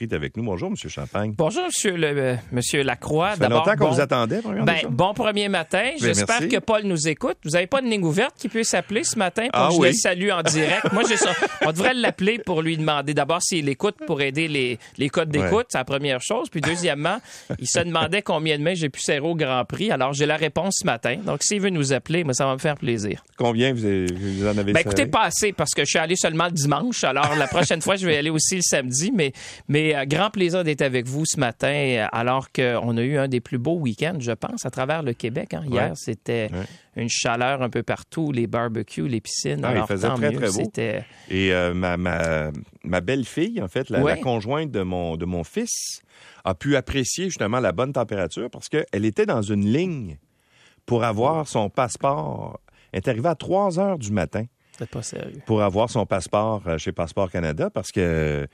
avec nous. Bonjour, M. Champagne. Bonjour, Monsieur, le, euh, monsieur Lacroix. Ça fait longtemps qu'on vous attendait, ben, bon premier matin. Ben, J'espère que Paul nous écoute. Vous n'avez pas de ligne ouverte qui peut s'appeler ce matin pour Ah que je oui. le salue en direct? Moi, j'ai ça. On devrait l'appeler pour lui demander d'abord s'il écoute pour aider les, les codes d'écoute. Ouais. C'est la première chose. Puis deuxièmement, il se demandait combien de mains j'ai pu serrer au Grand Prix. Alors, j'ai la réponse ce matin. Donc, s'il veut nous appeler, moi, ça va me faire plaisir. Combien vous, avez- vous en avez Ben serré? écoutez, pas assez parce que je suis allé seulement le dimanche. Alors la prochaine fois, je vais aller aussi le samedi. Mais, mais euh, grand plaisir d'être avec vous ce matin euh, alors qu'on a eu un des plus beaux week-ends, je pense, à travers le Québec. hein. Hier, Ouais. c'était Ouais. une chaleur un peu partout, les barbecues, les piscines. Ah, il alors faisait tant très, mieux. très beau. Et euh, ma, ma, ma belle-fille, en fait, la, Ouais. la conjointe de mon, de mon fils, a pu apprécier justement la bonne température parce qu'elle était dans une ligne pour avoir son passeport. Elle est arrivée à 3 heures du matin pas sérieux. pour avoir son passeport chez Passeport Canada parce que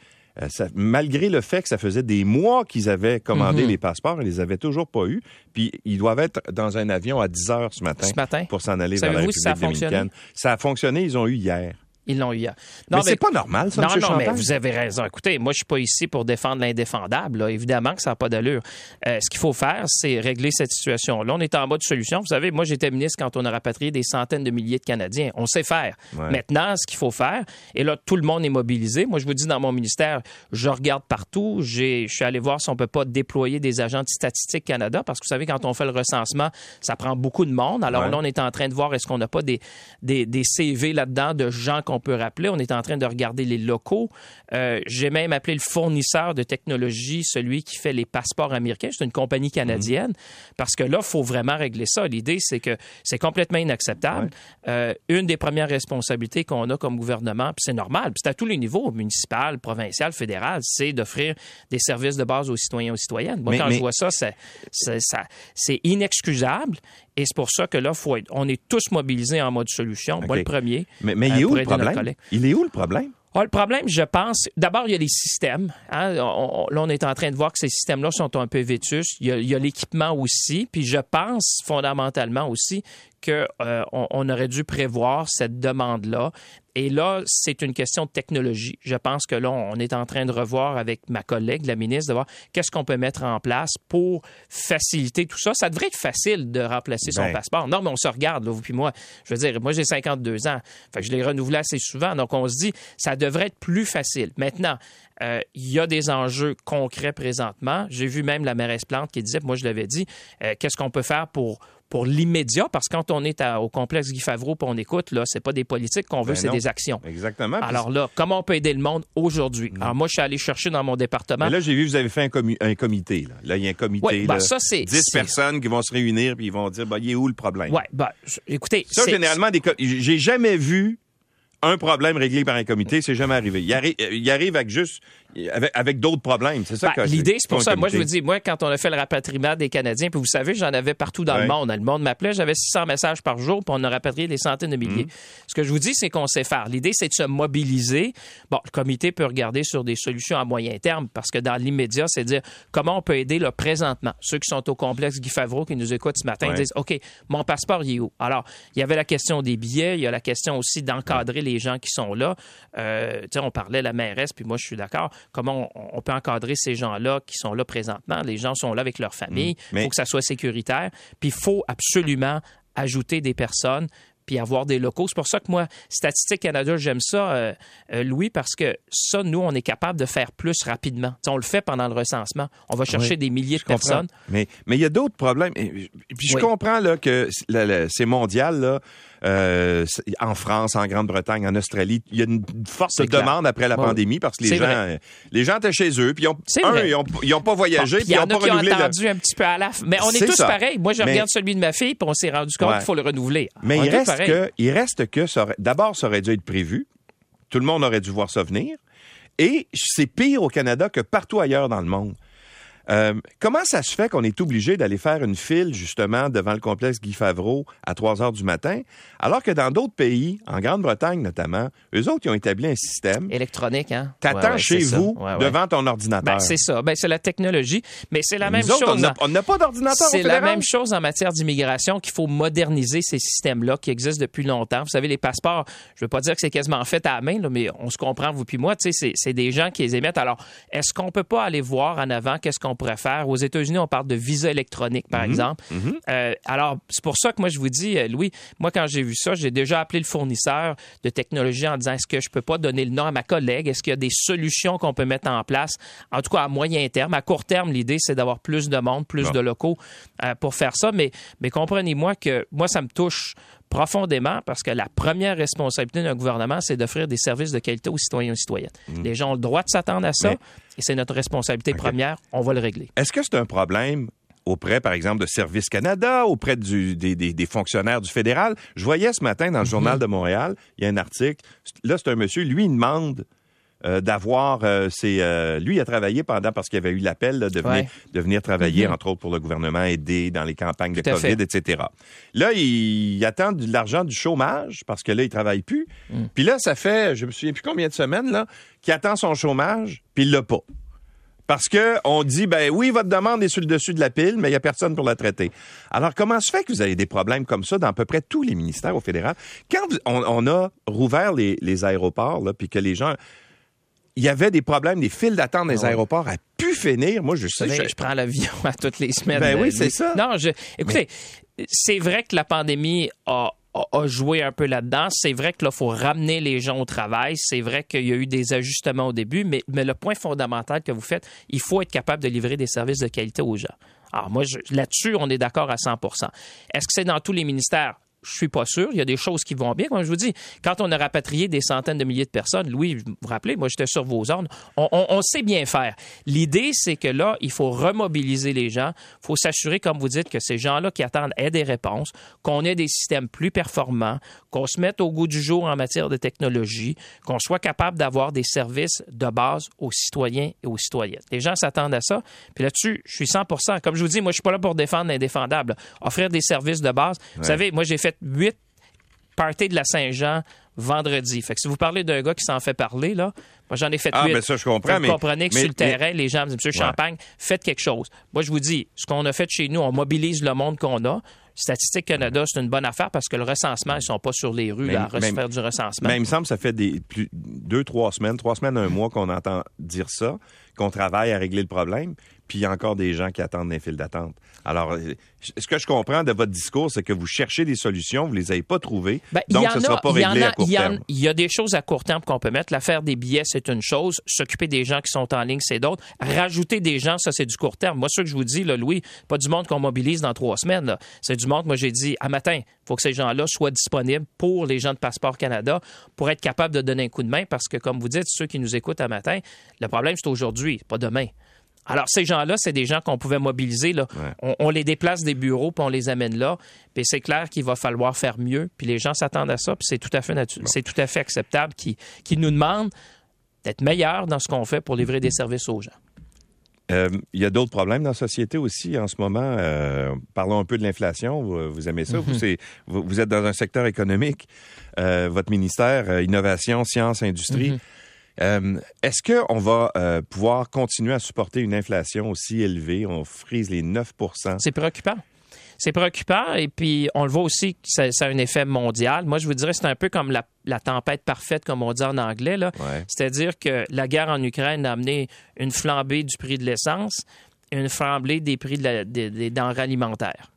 ça- malgré le fait que ça faisait des mois qu'ils avaient commandé Mhm. les passeports, ils les avaient toujours pas eu. Puis ils doivent être dans un avion à 10 heures ce matin, Ce matin? pour s'en aller vers la République si ça dominicaine. Ça a fonctionné, ils ont eu hier. Ils l'ont eu hier. mais c'est pas normal, ça, non, M. non, mais vous avez raison. Écoutez, moi, je suis pas ici pour défendre l'indéfendable. là. Évidemment que ça n'a pas d'allure. Euh, ce qu'il faut faire, c'est régler cette situation-là. On est en mode solution. Vous savez, moi, j'étais ministre quand on a rapatrié des centaines de milliers de Canadiens. On sait faire. Ouais. Maintenant, ce qu'il faut faire, et là, tout le monde est mobilisé. Moi, je vous dis, dans mon ministère, je regarde partout. J'ai- Je suis allé voir si on peut pas déployer des agents de Statistique Canada, parce que vous savez, quand on fait le recensement, ça prend beaucoup de monde. Alors Ouais. là, on est en train de voir est-ce qu'on n'a pas des, des, des CV là-dedans de gens qu'on peut rappeler. On est en train de regarder les locaux. Euh, J'ai même appelé le fournisseur de technologie, celui qui fait les passeports américains. C'est une compagnie canadienne. Parce que là, il faut vraiment régler ça. L'idée, c'est que c'est complètement inacceptable. Euh, une des premières responsabilités qu'on a comme gouvernement, puis c'est normal, puis c'est à tous les niveaux, municipal, provincial, fédéral, c'est d'offrir des services de base aux citoyens et aux citoyennes. Moi, Mais- quand mais- je vois ça- c'est inexcusable. Et c'est pour ça que là, faut être- on est tous mobilisés en mode solution. Moi, OK. le premier. Mais, mais il euh, est où pour le problème? Il est où le problème? Ah, le problème, je pense, d'abord, il y a les systèmes. hein. On- on- là, on est en train de voir que ces systèmes-là sont un peu vétus. Il y a l'équipement aussi. Puis je pense fondamentalement aussi qu'on on aurait dû prévoir cette demande-là. Et là, c'est une question de technologie. Je pense que là, on est en train de revoir avec ma collègue, la ministre, de voir qu'est-ce qu'on peut mettre en place pour faciliter tout ça. Ça devrait être facile de remplacer son Ben. passeport. Non, mais on se regarde, là, vous puis moi. Je veux dire, moi, j'ai 52 ans. Fait que je l'ai renouvelé assez souvent. Donc, on se dit, ça devrait être plus facile. Maintenant, euh, il y a des enjeux concrets présentement. J'ai vu même la mairesse Plante qui disait, moi, je l'avais dit, euh, qu'est-ce qu'on peut faire pour pour l'immédiat, parce que quand on est à- au complexe Guy Favreau puis on écoute, là, c'est pas des politiques qu'on veut, Ben c'est des actions. Exactement. Alors là, comment on peut aider le monde aujourd'hui? Alors moi, je suis allé chercher dans mon département. mais là, j'ai vu, vous avez fait un, comité. Là. Là, il y a un comité. Ouais, ben là, ça, c'est- 10 c'est- personnes qui vont se réunir puis ils vont dire, ben, il est où le problème? Ouais, ben, je- écoutez, Ça, généralement, des j'ai jamais vu un problème réglé par un comité. C'est jamais arrivé. Il arrive, il arrive avec juste, avec, avec d'autres problèmes. C'est ça Ben, que L'idée, c'est pour ça. Moi, je vous dis, moi, quand on a fait le rapatriement des Canadiens, puis vous savez, j'en avais partout dans Ouais. le monde. Le monde m'appelait, j'avais 600 messages par jour, puis on a rapatrié des centaines de milliers. Mhm. Ce que je vous dis, c'est qu'on sait faire. L'idée, c'est de se mobiliser. Bon, le comité peut regarder sur des solutions à moyen terme, parce que dans l'immédiat, c'est de dire comment on peut aider là présentement? Ceux qui sont au complexe Guy Favreau, qui nous écoutent ce matin, Ouais. disent, OK, mon passeport, il est où? Alors, il y avait la question des billets, il y a la question aussi d'encadrer les gens qui sont là. Euh, on parlait de la mairesse, puis moi, je suis d'accord. Comment on, on peut encadrer ces gens-là qui sont là présentement? Les gens sont là avec leur famille. Il Mais- faut que ça soit sécuritaire. Puis il faut absolument ajouter des personnes puis avoir des locaux. C'est pour ça que moi, Statistique Canada, j'aime ça, euh, euh, Louis, parce que ça, nous, on est capable de faire plus rapidement. On le fait pendant le recensement. On va chercher Oui, des milliers de comprends. personnes. Mais mais il y a d'autres problèmes. Et, puis je Oui. comprends là, que c'est mondial. Là, euh, en France, en Grande-Bretagne, en Australie, il y a une forte clair. demande après la pandémie parce que les gens, vrai. les gens étaient chez eux, puis ils ont, un, ils ont, ils ont pas voyagé, Bon, puis ils ont pas qui renouvelé. attendu un petit peu à la. Mais on est, tous pareils. Moi, je Mais- regarde celui de ma fille, puis on s'est rendu compte Ouais. qu'il faut le renouveler. Mais On il reste, que, il reste que ça aurait- d'abord, ça aurait dû être prévu. Tout le monde aurait dû voir ça venir. Et c'est pire au Canada que partout ailleurs dans le monde. Euh, comment ça se fait qu'on est obligé d'aller faire une file, justement, devant le complexe Guy Favreau à 3 heures du matin, alors que dans d'autres pays, en Grande-Bretagne notamment, eux autres, ils ont établi un système. Électronique, hein? T'attends Ouais, ouais, chez vous, Ouais, devant ton ordinateur. Ben, c'est ça. Ben, c'est la technologie. Mais c'est la même Nous autres, chose. on n'a- pas d'ordinateur C'est la même chose en matière d'immigration qu'il faut moderniser ces systèmes-là qui existent depuis longtemps. Vous savez, les passeports, je veux pas dire que c'est quasiment fait à la main, là, mais on se comprend, vous puis moi, tu sais, c'est- c'est des gens qui les émettent. Alors, est-ce qu'on peut pas aller voir en avant qu'est-ce qu'on pourrait faire? Aux États-Unis, on parle de visa électronique, Mhm. par exemple. Euh, alors, c'est pour ça que moi, je vous dis, euh, Louis, moi, quand j'ai vu ça, j'ai déjà appelé le fournisseur de technologie en disant, est-ce que je peux pas donner le nom à ma collègue? Est-ce qu'il y a des solutions qu'on peut mettre en place? En tout cas, à moyen terme. À court terme, l'idée, c'est d'avoir plus de monde, plus Bon. de locaux euh, pour faire ça. Mais, mais comprenez-moi que moi, ça me touche profondément parce que la première responsabilité d'un gouvernement, c'est d'offrir des services de qualité aux citoyens et aux citoyennes. Les gens ont le droit de s'attendre à ça Mm. Mais- et c'est notre responsabilité première. On va le régler. Est-ce que c'est un problème auprès, par exemple, de Service Canada, auprès du- des, des- des fonctionnaires du fédéral? Je voyais ce matin dans le Mhm. Journal de Montréal, il y a un article. Là, c'est un monsieur, lui, il demande euh, d'avoir euh, ses... euh, lui, il a travaillé pendant, parce qu'il y avait eu l'appel de, venir, Ouais. de venir travailler, entre autres, pour le gouvernement, aider dans les campagnes de Tout COVID, fait. etc. Là, il, il attend de l'argent du chômage, parce que là, il travaille plus. Mm. Puis là, ça fait, je me souviens plus combien de semaines, là, qu'il attend son chômage, puis il l'a pas. Parce que on dit, ben oui, votre demande est sur le dessus de la pile, mais il n'y a personne pour la traiter. Alors, comment se fait que vous avez des problèmes comme ça dans à peu près tous les ministères au fédéral? Quand vous- on, on a rouvert les, les aéroports, là, puis que les gens... Il y avait des problèmes, des files d'attente des aéroports à pu finir. Moi, je sais... Je- je prends l'avion à toutes les semaines. Ben oui, c'est ça. Non, je, écoutez, c'est vrai que la pandémie a, joué un peu là-dedans. C'est vrai que là, faut ramener les gens au travail. C'est vrai qu'il y a eu des ajustements au début, mais, mais le point fondamental que vous faites, il faut être capable de livrer des services de qualité aux gens. Alors moi, là-dessus, on est d'accord à 100% Est-ce que c'est dans tous les ministères? Je suis pas sûr. Il y a des choses qui vont bien. Comme je vous dis, quand on a rapatrié des centaines de milliers de personnes, Louis, vous vous rappelez, moi, j'étais sur vos ordres. On, on- on sait bien faire. L'idée, c'est que là, il faut remobiliser les gens. Il faut s'assurer, comme vous dites, que ces gens-là qui attendent aient des réponses, qu'on ait des systèmes plus performants, qu'on se mette au goût du jour en matière de technologie, qu'on soit capable d'avoir des services de base aux citoyens et aux citoyennes. Les gens s'attendent à ça. Puis là-dessus, je suis 100% Comme je vous dis, moi, je suis pas là pour défendre l'indéfendable. Offrir des services de base. Vous savez, moi, j'ai fait huit parties de la Saint-Jean vendredi. Fait que si vous parlez d'un gars qui s'en fait parler, là, moi, j'en ai fait Ah, huit. ben ça, je comprends, Vous mais- comprenez que mais- sur le terrain, les gens me disent, Monsieur Ouais. Champagne, faites quelque chose. Moi, je vous dis, ce qu'on a fait chez nous, on mobilise le monde qu'on a. Statistique Canada, c'est une bonne affaire parce que le recensement, ils sont pas sur les rues à faire du recensement. Mais il me semble que ça fait des, plus, deux, trois semaines, trois semaines, un mois qu'on entend dire ça, qu'on travaille à régler le problème, puis il y a encore des gens qui attendent des files d'attente. Alors, ce que je comprends de votre discours, c'est que vous cherchez des solutions, vous les avez pas trouvées, Ben, il donc ce ne sera a- pas réglé a- à court terme. Il y a des choses à court terme qu'on peut mettre. L'affaire des billets, c'est une chose. S'occuper des gens qui sont en ligne, c'est d'autres. Rajouter des gens, ça, c'est du court terme. Moi, ce que je vous dis, là, Louis, pas du monde qu'on mobilise dans trois semaines. C'est du monde, moi, j'ai dit, à matin, il faut que ces gens-là soient disponibles pour les gens de Passeport Canada pour être capables de donner un coup de main parce que, comme vous dites, ceux qui nous écoutent à matin, le problème, c'est aujourd'hui, pas demain. Alors, ces gens-là, c'est des gens qu'on pouvait mobiliser. Là. Ouais. On, on les déplace des bureaux, puis on les amène là. Puis c'est clair qu'il va falloir faire mieux. Puis les gens s'attendent à ça, puis c'est tout à fait naturel. C'est tout à fait acceptable qu'ils nous demandent d'être meilleurs dans ce qu'on fait pour livrer des services aux gens. Euh, il y a d'autres problèmes dans la société aussi en ce moment. Euh, parlons un peu de l'inflation. Vous, vous aimez ça? Mm-hmm. vous, c'est- vous, vous êtes dans un secteur économique. Euh, votre ministère, Innovation, Sciences, Industrie. Mm-hmm. Euh, Est-ce qu'on va euh, pouvoir continuer à supporter une inflation aussi élevée? On frise les 9% C'est préoccupant. C'est préoccupant et puis on le voit aussi que ça, ça a un effet mondial. Moi, je vous dirais c'est un peu comme la, la tempête parfaite, comme on dit en anglais. là. Ouais. C'est-à-dire que la guerre en Ukraine a amené une flambée du prix de l'essence et une flambée des prix de la- des- des denrées alimentaires.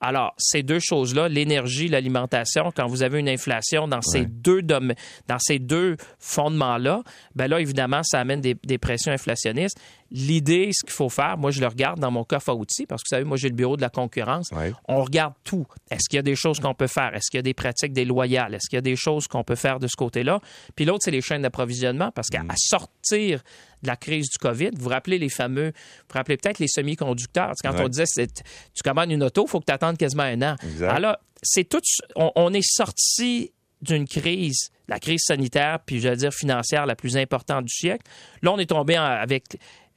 Alors, ces deux choses-là, l'énergie, l'alimentation, quand vous avez une inflation dans ces deux dom- dans ces deux fondements-là, ben là, évidemment, ça amène des, des pressions inflationnistes. L'idée, ce qu'il faut faire, moi, je le regarde dans mon coffre à outils, parce que vous savez, moi, j'ai le bureau de la concurrence. Ouais. On regarde tout. Est-ce qu'il y a des choses qu'on peut faire? Est-ce qu'il y a des pratiques déloyales? Est-ce qu'il y a des choses qu'on peut faire de ce côté-là? Puis l'autre, c'est les chaînes d'approvisionnement, parce qu'à à sortir de la crise du COVID, vous vous rappelez les fameux, vous vous rappelez peut-être les semi-conducteurs. Quand Ouais. on disait, tu commandes une auto, il faut que tu attendes quasiment un an. Exact. Alors, c'est tout, on, on est sorti d'une crise, la crise sanitaire, puis je vais dire financière la plus importante du siècle. Là, on est tombé en- avec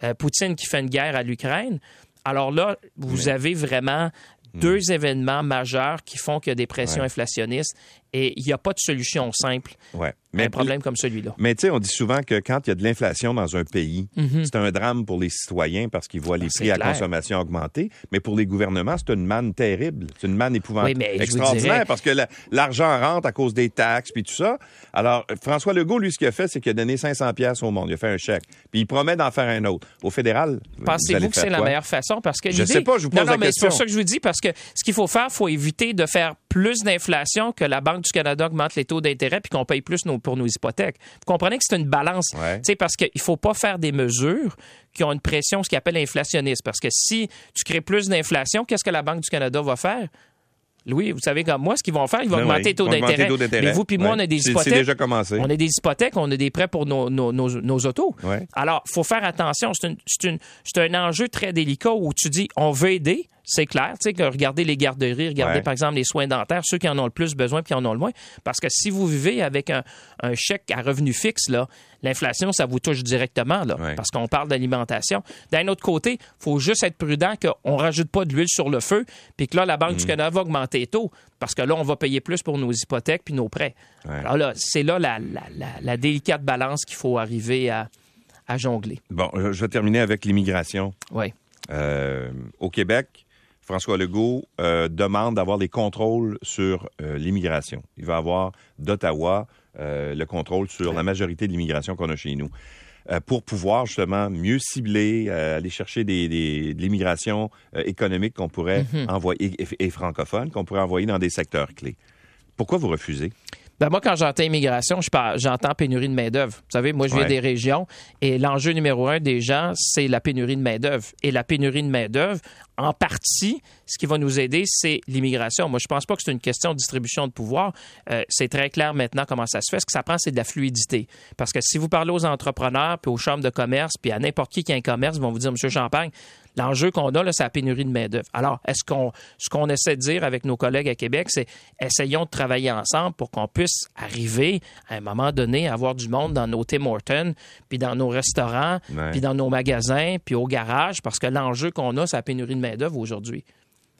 euh, Poutine qui fait une guerre à l'Ukraine. Alors là, vous avez vraiment deux événements majeurs qui font qu'il y a des pressions inflationnistes et il n'y a pas de solution simple Ouais. à un problème comme celui-là. Mais tu sais, on dit souvent que quand il y a de l'inflation dans un pays, c'est un drame pour les citoyens parce qu'ils voient les Mhm. Ah, c'est prix à clair. consommation augmenter. Mais pour les gouvernements, c'est une manne terrible. C'est une manne épouvantable. Oui, mais extraordinaire dirais- parce que la- l'argent rentre à cause des taxes puis tout ça. Alors, François Legault, lui, ce qu'il a fait, c'est qu'il a donné 500 pièces au monde. Il a fait un chèque. Puis il promet d'en faire un autre. Au fédéral, Pensez-vous que c'est la meilleure façon? Parce que Je sais pas, je vous pose non, non, la mais c'est pour ça que je vous dis, parce que ce qu'il faut faire, il faut éviter de faire plus d'inflation que la Banque du Canada augmente les taux d'intérêt puis qu'on paye plus nos- pour nos hypothèques. Vous comprenez que c'est une balance. Ouais. Parce qu'il ne faut pas faire des mesures qui ont une pression, ce qu'on appelle inflationniste. Parce que si tu crées plus d'inflation, qu'est-ce que la Banque du Canada va faire? Louis, vous savez comme moi, ce qu'ils vont faire, ils vont Ben augmenter les taux d'intérêt. Mais vous puis moi, Ouais. on a des C'est- c'est hypothèques. déjà commencé. On a des hypothèques, on a des prêts pour nos, nos, nos, nos autos. Ouais. Alors, faut faire attention. C'est un enjeu très délicat où tu dis, on veut aider, c'est clair. Tu sais, que regardez les garderies, regardez Ouais. par exemple les soins dentaires, ceux qui en ont le plus besoin puis qui en ont le moins. Parce que si vous vivez avec un, un chèque à revenu fixe, là, l'inflation, ça vous touche directement, là, Ouais. parce qu'on parle d'alimentation. D'un autre côté, faut juste être prudent qu'on rajoute pas de l'huile sur le feu, puis que là, la Mm. Banque du Canada va augmenter les taux, parce que là, on va payer plus pour nos hypothèques puis nos prêts. Ouais. Alors là, c'est là la, la- la- la délicate balance qu'il faut arriver à, à jongler. Bon, je je vais terminer avec l'immigration. Oui. Euh, au Québec, François Legault euh, demande d'avoir des contrôles sur euh, l'immigration. Il va avoir d'Ottawa euh, le contrôle sur la majorité de l'immigration qu'on a chez nous. Pour pouvoir justement mieux cibler, aller chercher des, des- de l'immigration économique qu'on pourrait envoyer, et, et francophone, qu'on pourrait envoyer dans des secteurs clés. Pourquoi vous refusez? Ben moi, quand j'entends immigration, j'entends pénurie de main-d'œuvre. Vous savez, moi, je viens Ouais. des régions et l'enjeu numéro un des gens, c'est la pénurie de main-d'œuvre. Et la pénurie de main-d'œuvre, en partie, ce qui va nous aider, c'est l'immigration. Moi, je pense pas que c'est une question de distribution de pouvoir. Euh, c'est très clair maintenant comment ça se fait. Ce que ça prend, c'est de la fluidité. Parce que si vous parlez aux entrepreneurs, puis aux chambres de commerce, puis à n'importe qui qui a un commerce, ils vont vous dire, Monsieur Champagne, L'enjeu qu'on a, là, c'est la pénurie de main-d'œuvre. Alors, est-ce qu'on, ce qu'on essaie de dire avec nos collègues à Québec, c'est essayons de travailler ensemble pour qu'on puisse arriver à un moment donné à avoir du monde dans nos Tim Hortons, puis dans nos restaurants, Ouais. puis dans nos magasins, puis au garage, parce que l'enjeu qu'on a, c'est la pénurie de main-d'œuvre aujourd'hui.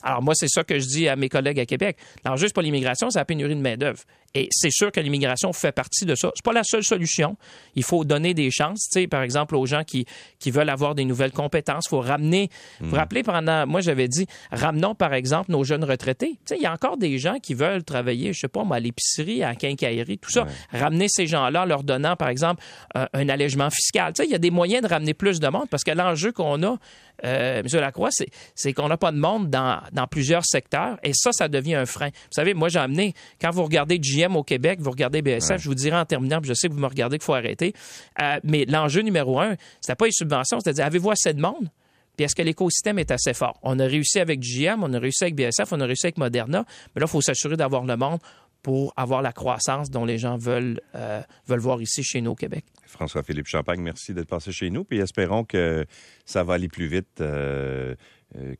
Alors, moi, c'est ça que je dis à mes collègues à Québec. L'enjeu, c'est pas l'immigration, c'est la pénurie de main-d'œuvre. Et c'est sûr que l'immigration fait partie de ça. C'est pas la seule solution. Il faut donner des chances, tu sais, par exemple, aux gens qui, qui veulent avoir des nouvelles compétences. Il faut ramener. Vous vous rappelez, pendant. Moi, j'avais dit, ramenons, par exemple, nos jeunes retraités. Tu sais, il y a encore des gens qui veulent travailler, je sais pas, moi, à l'épicerie, à la quincaillerie, tout ça. Ramener ces gens-là, en leur donnant, par exemple, un, un allègement fiscal. Tu sais, il y a des moyens de ramener plus de monde parce que l'enjeu qu'on a, euh, M. Lacroix, c'est qu'on n'a pas de monde dans, dans plusieurs secteurs et ça, ça devient un frein. Vous savez, moi, j'ai amené, quand vous regardez GM au Québec, vous regardez BSF, je vous dirai en terminant, puis je sais que vous me regardez qu'il faut arrêter, euh, mais l'enjeu numéro un, c'était pas les subventions, c'est-à-dire, avez-vous assez de monde? Puis est-ce que l'écosystème est assez fort? On a réussi avec GM, on a réussi avec BSF, on a réussi avec Moderna, mais là, il faut s'assurer d'avoir le monde pour avoir la croissance dont les gens veulent, euh, veulent voir ici chez nous au Québec. François-Philippe Champagne, merci d'être passé chez nous. Puis espérons que ça va aller plus vite euh,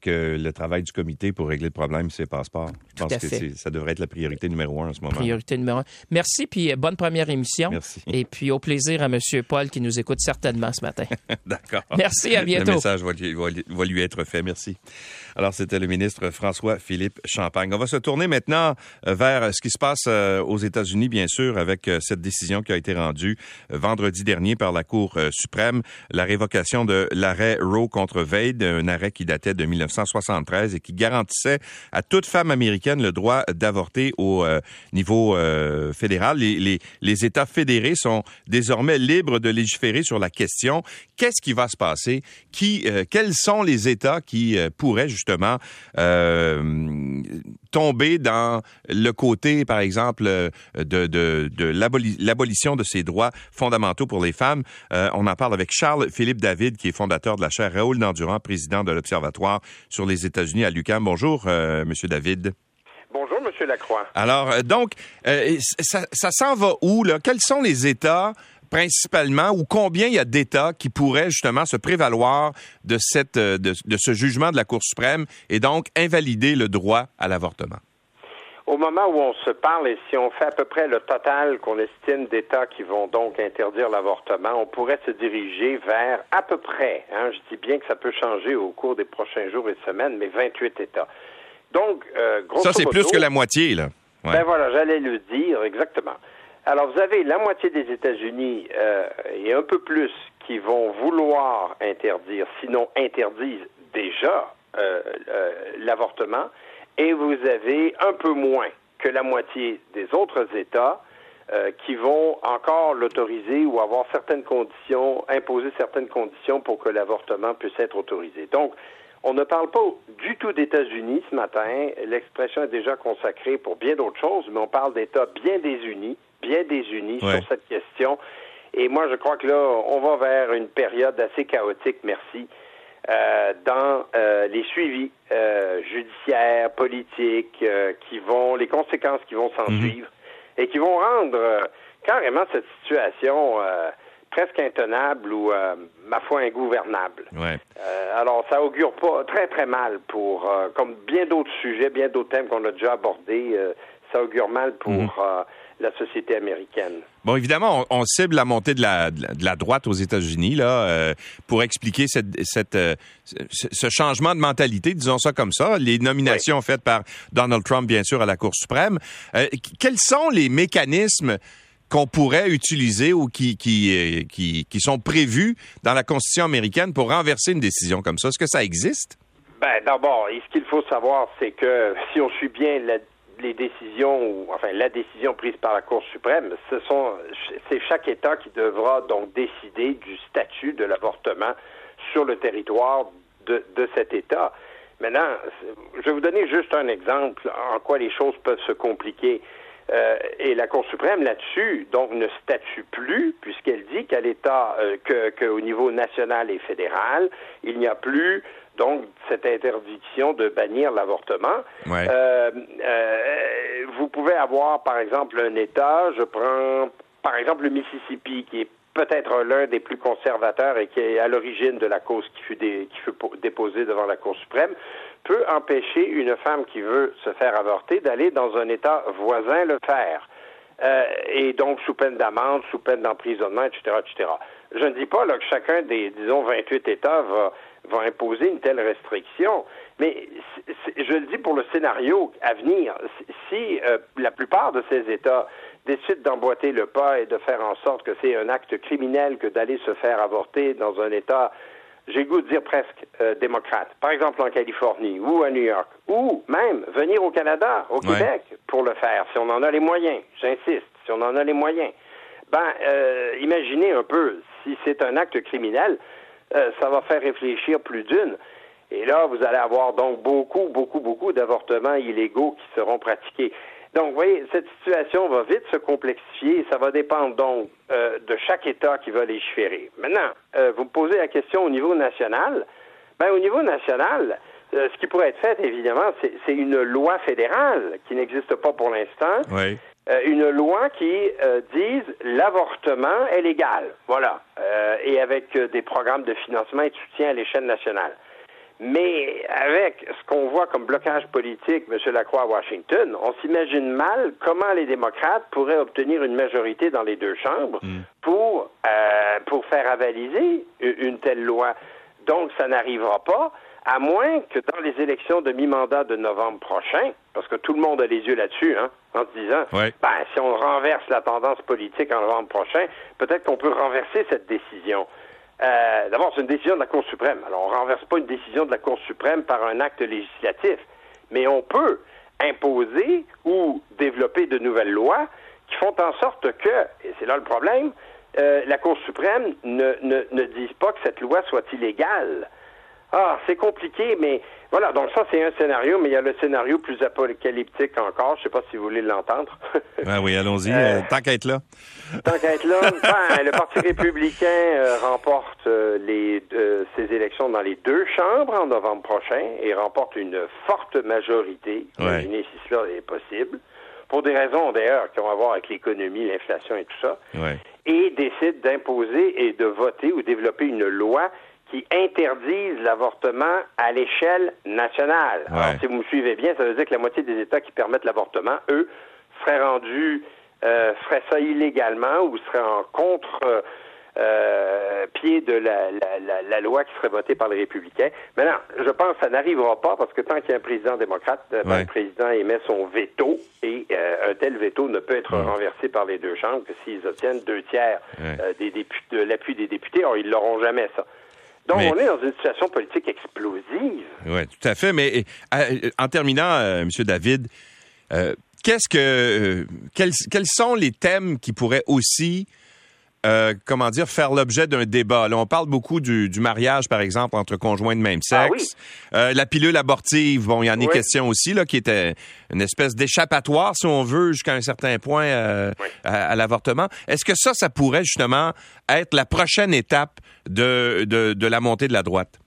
que le travail du comité pour régler le problème, c'est passeport. Je pense à que fait. ça devrait être la priorité numéro un en ce moment. Priorité numéro un. Merci, puis euh, bonne première émission. Merci. Et puis au plaisir à M. Paul qui nous écoute certainement ce matin. D'accord. Merci, à bientôt. Le message lui- va lui être fait. Merci. Alors, c'était le ministre François-Philippe Champagne. On va se tourner maintenant euh, vers ce qui se passe euh, aux États-Unis, bien sûr, avec euh, cette décision qui a été rendue euh, vendredi dernier par la Cour euh, suprême, la révocation de l'arrêt Roe contre Wade, un arrêt qui datait de 1973 et qui garantissait à toute femme américaine le droit d'avorter au euh, niveau euh, fédéral. Les, États fédérés sont désormais libres de légiférer sur la question. Qu'est-ce qui va se passer? Qui, euh, quels sont les États qui euh, pourraient justement euh, tomber dans le côté, par exemple, euh, de, de, de l'aboli- l'abolition de ces droits fondamentaux pour les femmes? Euh, on en parle avec Charles-Philippe David, qui est fondateur de la chaire Raoul Dandurand, président de l'Observatoire sur les États-Unis à l'UQAM. Bonjour, euh, Monsieur David. Bonjour, Monsieur Lacroix. Alors, donc, euh, ça, ça s'en va où, là? Quels sont les États principalement ou combien il y a d'États qui pourraient justement se prévaloir de, cette, euh, de, de ce jugement de la Cour suprême et donc invalider le droit à l'avortement? au moment où on se parle, et si on fait à peu près le total qu'on estime d'États qui vont donc interdire l'avortement, on pourrait se diriger vers à peu près, hein, je dis bien que ça peut changer au cours des prochains jours et semaines, mais 28 États. Donc, euh, grosso Ça, c'est plus que la moitié, là. Ouais. Ben voilà, j'allais le dire, exactement. Alors, vous avez la moitié des États-Unis euh, et un peu plus qui vont vouloir interdire, sinon interdisent déjà euh, euh, l'avortement, et vous avez un peu moins que la moitié des autres États qui vont encore l'autoriser ou avoir certaines conditions, imposer certaines conditions pour que l'avortement puisse être autorisé. Donc, on ne parle pas du tout d'États-Unis ce matin. L'expression est déjà consacrée pour bien d'autres choses, mais on parle d'États bien désunis, bien désunis Ouais. sur cette question. Et moi, je crois que là, on va vers une période assez chaotique, merci, euh, dans euh, les suivis euh, judiciaires, politiques, euh, qui vont, les conséquences qui vont s'en Mhm. suivre et qui vont rendre euh, carrément cette situation euh, presque intenable ou, euh, ma foi, ingouvernable. Ouais. Euh, alors, ça augure pas très très mal pour, euh, comme bien d'autres sujets, bien d'autres thèmes qu'on a déjà abordés, ça augure mal pour Mhm. la société américaine. Bon, évidemment, on, on cible la montée de la, de la- droite aux États-Unis là pour expliquer cette, cette, ce, changement de mentalité, disons ça comme ça. Les nominations faites par Donald Trump, bien sûr, à la Cour suprême. Qu- quels sont les mécanismes qu'on pourrait utiliser ou qui, qui, euh, qui, sont prévus dans la Constitution américaine pour renverser une décision comme ça? Est-ce que ça existe? Ben, d'abord, ce qu'il faut savoir, c'est que si on suit bien les décisions, ou enfin la décision prise par la Cour suprême, ce sont c'est chaque État qui devra donc décider du statut de l'avortement sur le territoire de, de cet État. Maintenant, je vais vous donner juste un exemple en quoi les choses peuvent se compliquer. Euh, et la Cour suprême là-dessus, donc, ne statue plus, puisqu'elle dit qu'à l'État, euh, que qu'au niveau national et fédéral, il n'y a plus donc cette interdiction de bannir l'avortement. Ouais. Euh, vous pouvez avoir, par exemple, un État, je prends par exemple le Mississippi, qui est peut-être l'un des plus conservateurs et qui est à l'origine de la cause qui fut, déposée devant la Cour suprême, peut empêcher une femme qui veut se faire avorter d'aller dans un État voisin le faire. Euh, et donc sous peine d'amende, sous peine d'emprisonnement, etc., etc. Je ne dis pas là, que chacun des, disons, 28 États va, va imposer une telle restriction, mais je le dis pour le scénario à venir. Si, euh, la plupart de ces États décident d'emboîter le pas et de faire en sorte que c'est un acte criminel que d'aller se faire avorter dans un État, j'ai goût de dire presque euh, démocrate, par exemple en Californie ou à New York, ou même venir au Canada, au Ouais. Québec, pour le faire, si on en a les moyens, j'insiste, si on en a les moyens. Ben, euh, imaginez un peu, si c'est un acte criminel, euh, ça va faire réfléchir plus d'une. Et là, vous allez avoir donc beaucoup, beaucoup, beaucoup d'avortements illégaux qui seront pratiqués. Donc, vous voyez, cette situation va vite se complexifier et ça va dépendre donc euh, de chaque État qui va légiférer. Maintenant, euh, vous me posez la question au niveau national. Ben, au niveau national, euh, ce qui pourrait être fait, évidemment, c'est c'est une loi fédérale qui n'existe pas pour l'instant. Oui. Euh, une loi qui euh, dise l'avortement est légal. Voilà. Euh, et avec des programmes de financement et de soutien à l'échelle nationale. Mais avec ce qu'on voit comme blocage politique, M. Lacroix à Washington, on s'imagine mal comment les démocrates pourraient obtenir une majorité dans les deux chambres pour, euh, pour faire avaliser une telle loi. Donc, ça n'arrivera pas, à moins que dans les élections de mi-mandat de novembre prochain, parce que tout le monde a les yeux là-dessus, hein, en se disant, Ouais. ben, si on renverse la tendance politique en novembre prochain, peut-être qu'on peut renverser cette décision. Euh, D'abord, c'est une décision de la Cour suprême. Alors, on ne renverse pas une décision de la Cour suprême par un acte législatif, mais on peut imposer ou développer de nouvelles lois qui font en sorte que, et c'est là le problème, euh, la Cour suprême ne, dise pas que cette loi soit illégale. Ah, c'est compliqué, mais voilà, donc ça c'est un scénario, mais il y a le scénario plus apocalyptique encore, je sais pas si vous voulez l'entendre. Ouais, oui, allons-y. Euh, euh, tant qu'à être là. Tant qu'à être là, ben, le Parti républicain euh, remporte euh, les, ses élections dans les deux chambres en novembre prochain et remporte une forte majorité. Ouais. Imaginez si cela est possible. Pour des raisons d'ailleurs qui ont à voir avec l'économie, l'inflation et tout ça. Ouais. Et décide d'imposer et de voter ou développer une loi qui interdisent l'avortement à l'échelle nationale. Alors, si vous me suivez bien, ça veut dire que la moitié des États qui permettent l'avortement, eux, seraient rendus, euh, feraient ça illégalement ou seraient en contre euh, pied de la, la, la, loi qui serait votée par les républicains. Maintenant, je pense que ça n'arrivera pas parce que tant qu'il y a un président démocrate, euh, ben, le président émet son veto et euh, un tel veto ne peut être renversé par les deux chambres que s'ils obtiennent deux tiers des députés, de l'appui des députés. Or, ils l'auront jamais ça. Donc, on est dans une situation politique explosive. Oui, tout à fait. Mais en terminant, M. David, qu'est-ce que quels, quels sont les thèmes qui pourraient aussi euh, comment dire, faire l'objet d'un débat. Là, on parle beaucoup du, mariage, par exemple, entre conjoints de même ah sexe. euh, la pilule abortive, bon, il y en a question aussi, là, qui était une espèce d'échappatoire, si on veut, jusqu'à un certain point euh, à, l'avortement. Est-ce que ça, ça pourrait justement être la prochaine étape de, de, de la montée de la droite?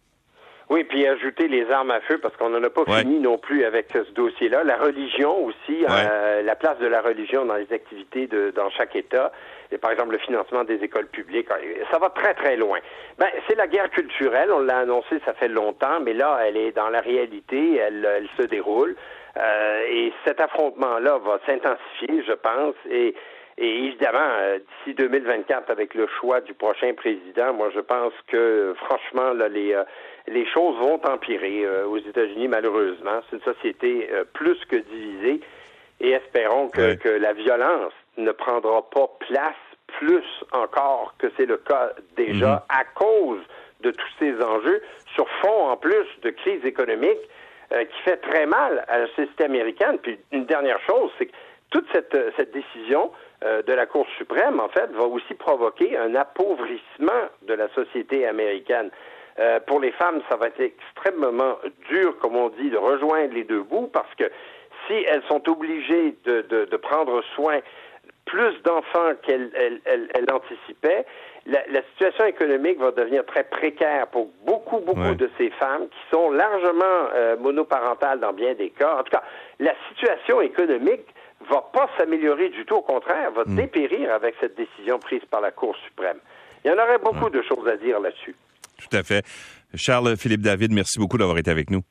Oui, puis ajouter les armes à feu parce qu'on n'en a pas fini non plus avec ce dossier-là. La religion aussi, euh, la place de la religion dans les activités de, dans chaque État et par exemple le financement des écoles publiques. Ça va très très loin. Ben, c'est la guerre culturelle, on l'a annoncé, ça fait longtemps, mais là, elle est dans la réalité, elle, elle se déroule. Euh, et cet affrontement-là va s'intensifier, je pense, et, et évidemment, euh, d'ici 2024, avec le choix du prochain président, moi, je pense que, franchement, là, les, euh, les choses vont empirer euh, aux États-Unis, malheureusement. C'est une société plus que divisée, et espérons que, que la violence ne prendra pas place plus encore que c'est le cas déjà mhm. à cause de tous ces enjeux, sur fond en plus de crise économique euh, qui fait très mal à la société américaine. Puis une dernière chose, c'est que toute cette, euh, cette décision euh, de la Cour suprême, en fait, va aussi provoquer un appauvrissement de la société américaine. pour les femmes, ça va être extrêmement dur, comme on dit, de rejoindre les deux bouts parce que si elles sont obligées de, de, de prendre soin plus d'enfants qu'elle elle, anticipait, la, situation économique va devenir très précaire pour beaucoup, beaucoup de ces femmes qui sont largement euh, monoparentales dans bien des cas. En tout cas, la situation économique va pas s'améliorer du tout, au contraire, va hmm. dépérir avec cette décision prise par la Cour suprême. Il y en aurait beaucoup de choses à dire là-dessus. Tout à fait. Charles-Philippe David, merci beaucoup d'avoir été avec nous.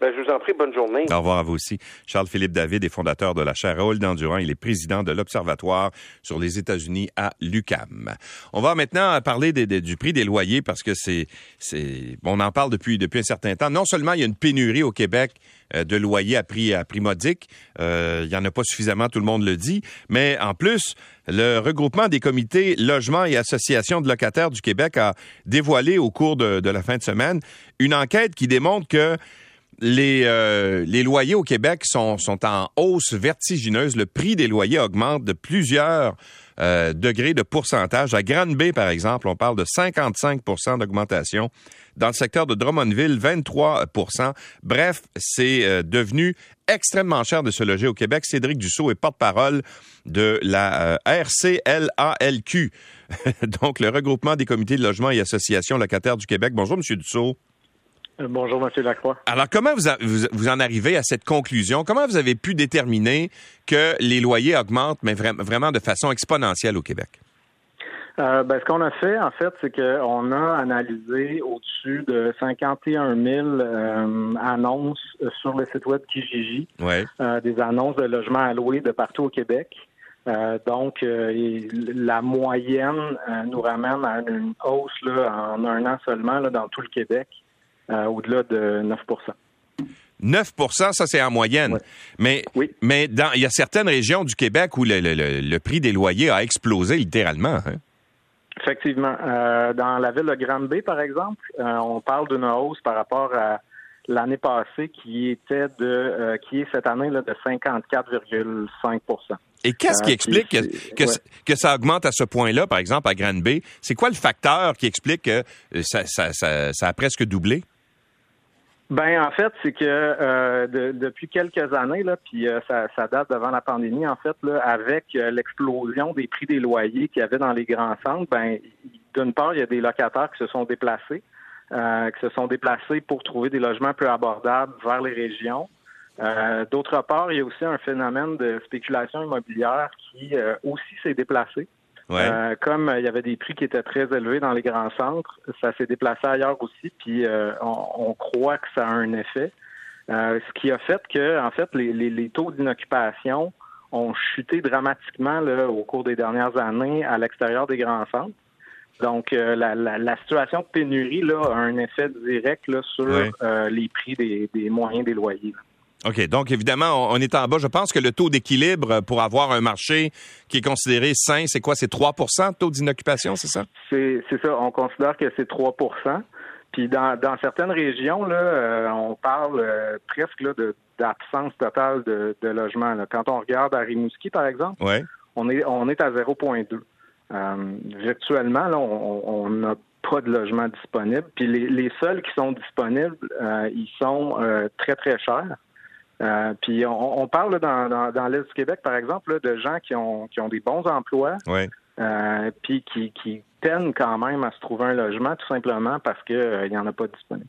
Ben, je vous en prie, bonne journée. Au revoir à vous aussi. Charles-Philippe David est fondateur de la chaire Raoul d'Endurant. Il est président de l'Observatoire sur les États-Unis à l'UCAM. On va maintenant parler du prix des loyers parce que c'est, c'est, on en parle depuis, depuis un certain temps. Non seulement il y a une pénurie au Québec euh, de loyers à prix, à prix modique, euh, il y en a pas suffisamment, tout le monde le dit, mais en plus, le regroupement des comités logements et associations de locataires du Québec a dévoilé au cours de la fin de semaine une enquête qui démontre que les, euh, les loyers au Québec sont, sont en hausse vertigineuse. Le prix des loyers augmente de plusieurs euh, degrés de pourcentage. À Grande-Bay, par exemple, on parle de 55% d'augmentation. Dans le secteur de Drummondville, 23% Bref, c'est euh, devenu extrêmement cher de se loger au Québec. Cédric Dussault est porte-parole de la RCLALQ, donc le regroupement des comités de logement et associations locataires du Québec. Bonjour, Monsieur Dussault. Euh, bonjour, M. Lacroix. Alors, comment vous, vous, en arrivez à cette conclusion? Comment vous avez pu déterminer que les loyers augmentent, mais vraiment de façon exponentielle au Québec? Euh, ben, ce qu'on a fait, en fait, c'est qu'on a analysé au-dessus de 51 000 euh, annonces sur le site web Kijiji, des annonces de logements alloués de partout au Québec. donc, la moyenne nous ramène à une hausse là, en un an seulement là, dans tout le Québec. Euh, au-delà de 9% 9% ça c'est en moyenne. Mais, mais dans, il y a certaines régions du Québec où le, prix des loyers a explosé littéralement. Hein? Effectivement. Euh, dans la ville de Granby, par exemple, euh, on parle d'une hausse par rapport à l'année passée qui était de qui est cette année là, de 54,5% et qu'est-ce qui explique que, que, ça augmente à ce point-là, par exemple, à Granby? C'est quoi le facteur qui explique que ça, ça a presque doublé? Ben en fait, c'est que euh, depuis quelques années, là, puis euh, ça, ça, date devant la pandémie, en fait, là, avec euh, l'explosion des prix des loyers qu'il y avait dans les grands centres, ben d'une part, il y a des locataires qui se sont déplacés, qui se sont déplacés pour trouver des logements plus abordables vers les régions. D'autre part, il y a aussi un phénomène de spéculation immobilière qui aussi s'est déplacé. Comme il y avait des prix qui étaient très élevés dans les grands centres, ça s'est déplacé ailleurs aussi, puis on, croit que ça a un effet. ce qui a fait que, en fait, les, les taux d'inoccupation ont chuté dramatiquement là, au cours des dernières années à l'extérieur des grands centres. Donc, euh, la, la, situation de pénurie là, a un effet direct là, sur euh, les prix des, des, moyens des loyers. OK. Donc, évidemment, on, est en bas. Je pense que le taux d'équilibre pour avoir un marché qui est considéré sain, c'est quoi? C'est 3% taux d'inoccupation, c'est ça? C'est ça. On considère que c'est 3% Puis dans, dans certaines régions, là, euh, on parle presque là, de d'absence totale de, de logement. Quand on regarde à Rimouski, par exemple, on, est, on est à 0,2. Euh, virtuellement, là, on n'a pas de logement disponible. Puis les, les seuls qui sont disponibles, euh, ils sont euh, très, très chers. Euh, puis on, on parle dans, dans, dans l'Est du Québec, par exemple, de gens qui ont, qui ont des bons emplois, puis qui, qui peinent quand même à se trouver un logement, tout simplement parce qu'il n'y en a pas disponible.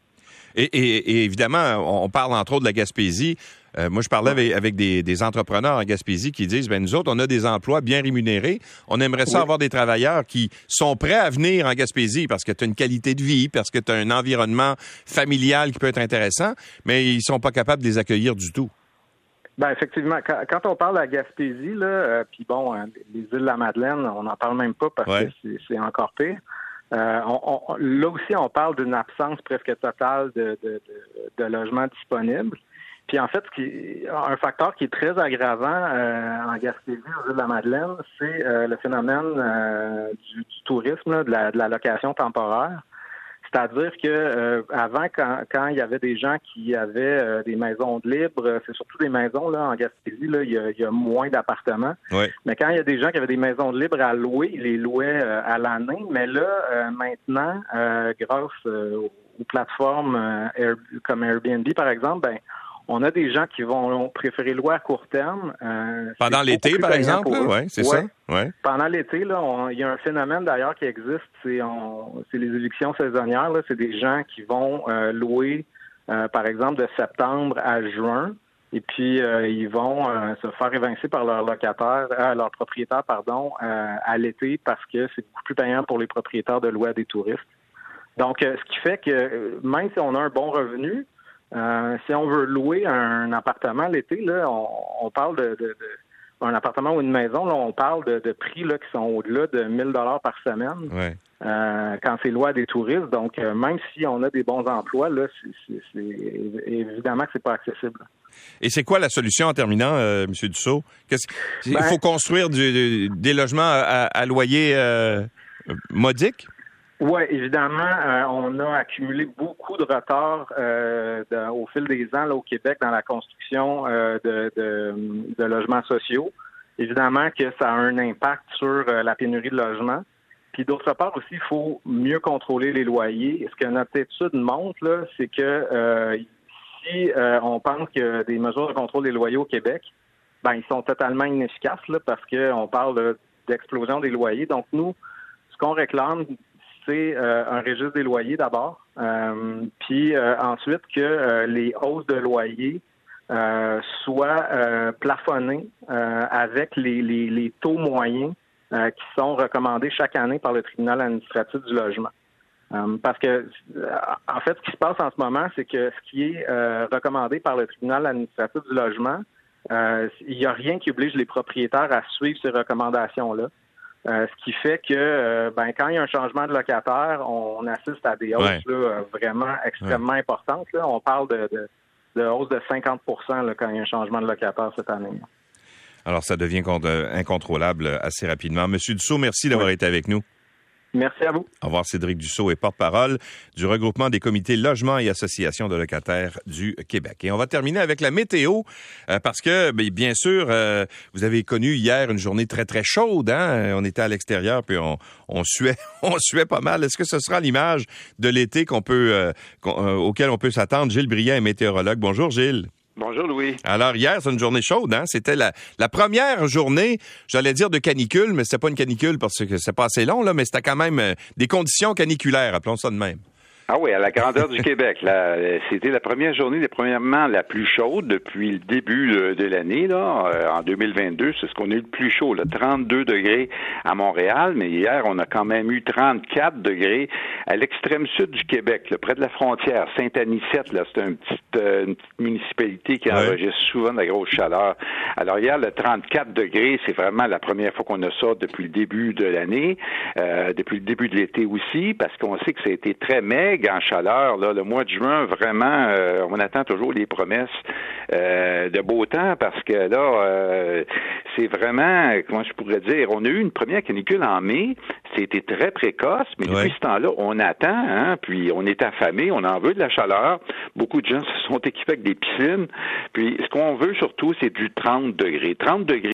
Et, évidemment, on parle entre autres de la Gaspésie. Euh, moi, je parlais avec, des, entrepreneurs en Gaspésie qui disent, ben nous autres, on a des emplois bien rémunérés. On aimerait ça avoir des travailleurs qui sont prêts à venir en Gaspésie parce que tu as une qualité de vie, parce que tu as un environnement familial qui peut être intéressant, mais ils sont pas capables de les accueillir du tout. Ben effectivement, quand, on parle de la Gaspésie, là, euh, puis bon, euh, les îles de la Madeleine, on n'en parle même pas parce que c'est encore pire. Euh, là aussi, on parle d'une absence presque totale de, de, de, logements disponibles. Puis en fait, qui, un facteur qui est très aggravant euh, en Gaspésie, aux îles de la Madeleine, c'est euh, le phénomène du, tourisme, de, la, de la location temporaire. C'est-à-dire que euh, avant, quand, quand, il y avait des gens qui avaient euh, des maisons de libre, euh, c'est surtout des maisons là en Gaspésie, là, il, y a, il y a moins d'appartements. Mais quand il y a des gens qui avaient des maisons de libre à louer, ils les louaient à l'année. Mais là, maintenant, grâce aux plateformes comme Airbnb, par exemple, ben on a des gens qui vont préférer louer à court terme. Euh, Pendant l'été, par exemple, oui, c'est ça. Ouais. Pendant l'été, il y a un phénomène d'ailleurs qui existe, c'est les évictions saisonnières. C'est des gens qui vont euh, louer, euh, par exemple, de septembre à juin, et puis ils vont se faire évincer par leur locataire, leur propriétaire, pardon, à l'été parce que c'est beaucoup plus payant pour les propriétaires de louer à des touristes. Donc, ce qui fait que même si on a un bon revenu, euh, si on veut louer un appartement l'été, là, on, parle de, un appartement ou une maison, là, on parle de, prix là, qui sont au-delà de 1000 dollars par semaine. Euh, quand c'est loué à des touristes. Donc, euh, même si on a des bons emplois, là, c'est, évidemment que c'est pas accessible. Et c'est quoi la solution en terminant, M. Dussault? Qu'est-ce... Il ben faut construire des logements à, loyer modique? Oui, évidemment, euh, on a accumulé beaucoup de retard euh, au fil des ans là, au Québec dans la construction euh, de, logements sociaux. Évidemment que ça a un impact sur la pénurie de logements. Puis d'autre part aussi, il faut mieux contrôler les loyers. Ce que notre étude montre, c'est que si on pense que des mesures de contrôle des loyers au Québec, ben ils sont totalement inefficaces là, parce qu'on parle d'explosion des loyers. Donc nous, ce qu'on réclame euh, un registre des loyers d'abord, euh, puis euh, ensuite que les hausses de loyers soient plafonnées avec les, taux moyens qui sont recommandés chaque année par le tribunal administratif du logement. parce que, en fait, ce qui se passe en ce moment, c'est que ce qui est recommandé par le tribunal administratif du logement, il n'y a rien qui oblige les propriétaires à suivre ces recommandations-là. Euh, ce qui fait que euh, ben, quand il y a un changement de locataire, on, assiste à des hausses euh, vraiment extrêmement importantes. On parle de, de, hausse de 50 là, quand il y a un changement de locataire cette année. Alors, ça devient incontrôlable assez rapidement. Monsieur Dussault, merci d'avoir été avec nous. Merci à vous. Au revoir, Cédric Dussault est porte-parole du regroupement des comités logement et associations de locataires du Québec. Et on va terminer avec la météo, euh, parce que, ben, bien sûr, euh, vous avez connu hier une journée très, très chaude. Hein? On était à l'extérieur, puis on, on, suait, on suait pas mal. Est-ce que ce sera l'image de l'été qu'on peut, euh, auquel on peut s'attendre? Gilles Briand est météorologue. Bonjour, Gilles. Bonjour Louis. Alors hier, c'est une journée chaude, hein? C'était la, première journée, j'allais dire de canicule, mais c'était pas une canicule parce que c'est pas assez long, là, mais c'était quand même euh, des conditions caniculaires, appelons ça de même. Ah oui, à la grandeur du Québec. C'était la première journée, premièrement, la plus chaude depuis le début de, l'année. Là, euh, en 2022, c'est ce qu'on a eu le plus chaud, là, 32 degrés à Montréal, mais hier, on a quand même eu 34 degrés à l'extrême sud du Québec, près de la frontière, Saint-Anicette. Là, c'est une petite, euh, une petite municipalité qui enregistre souvent de la grosse chaleur. Alors hier, le 34 degrés, c'est vraiment la première fois qu'on a ça depuis le début de l'année, euh, depuis le début de l'été aussi, parce qu'on sait que ça a été très maigre en chaleur. Là, le mois de juin, vraiment, euh, on attend toujours les promesses euh, de beau temps parce que là, euh, c'est vraiment, comment je pourrais dire, on a eu une première canicule en mai, c'était très précoce, mais depuis ce temps-là, on attend, hein, puis on est affamé, on en veut de la chaleur. Beaucoup de gens se sont équipés avec des piscines, puis ce qu'on veut surtout, c'est du 30 degrés. 30 degrés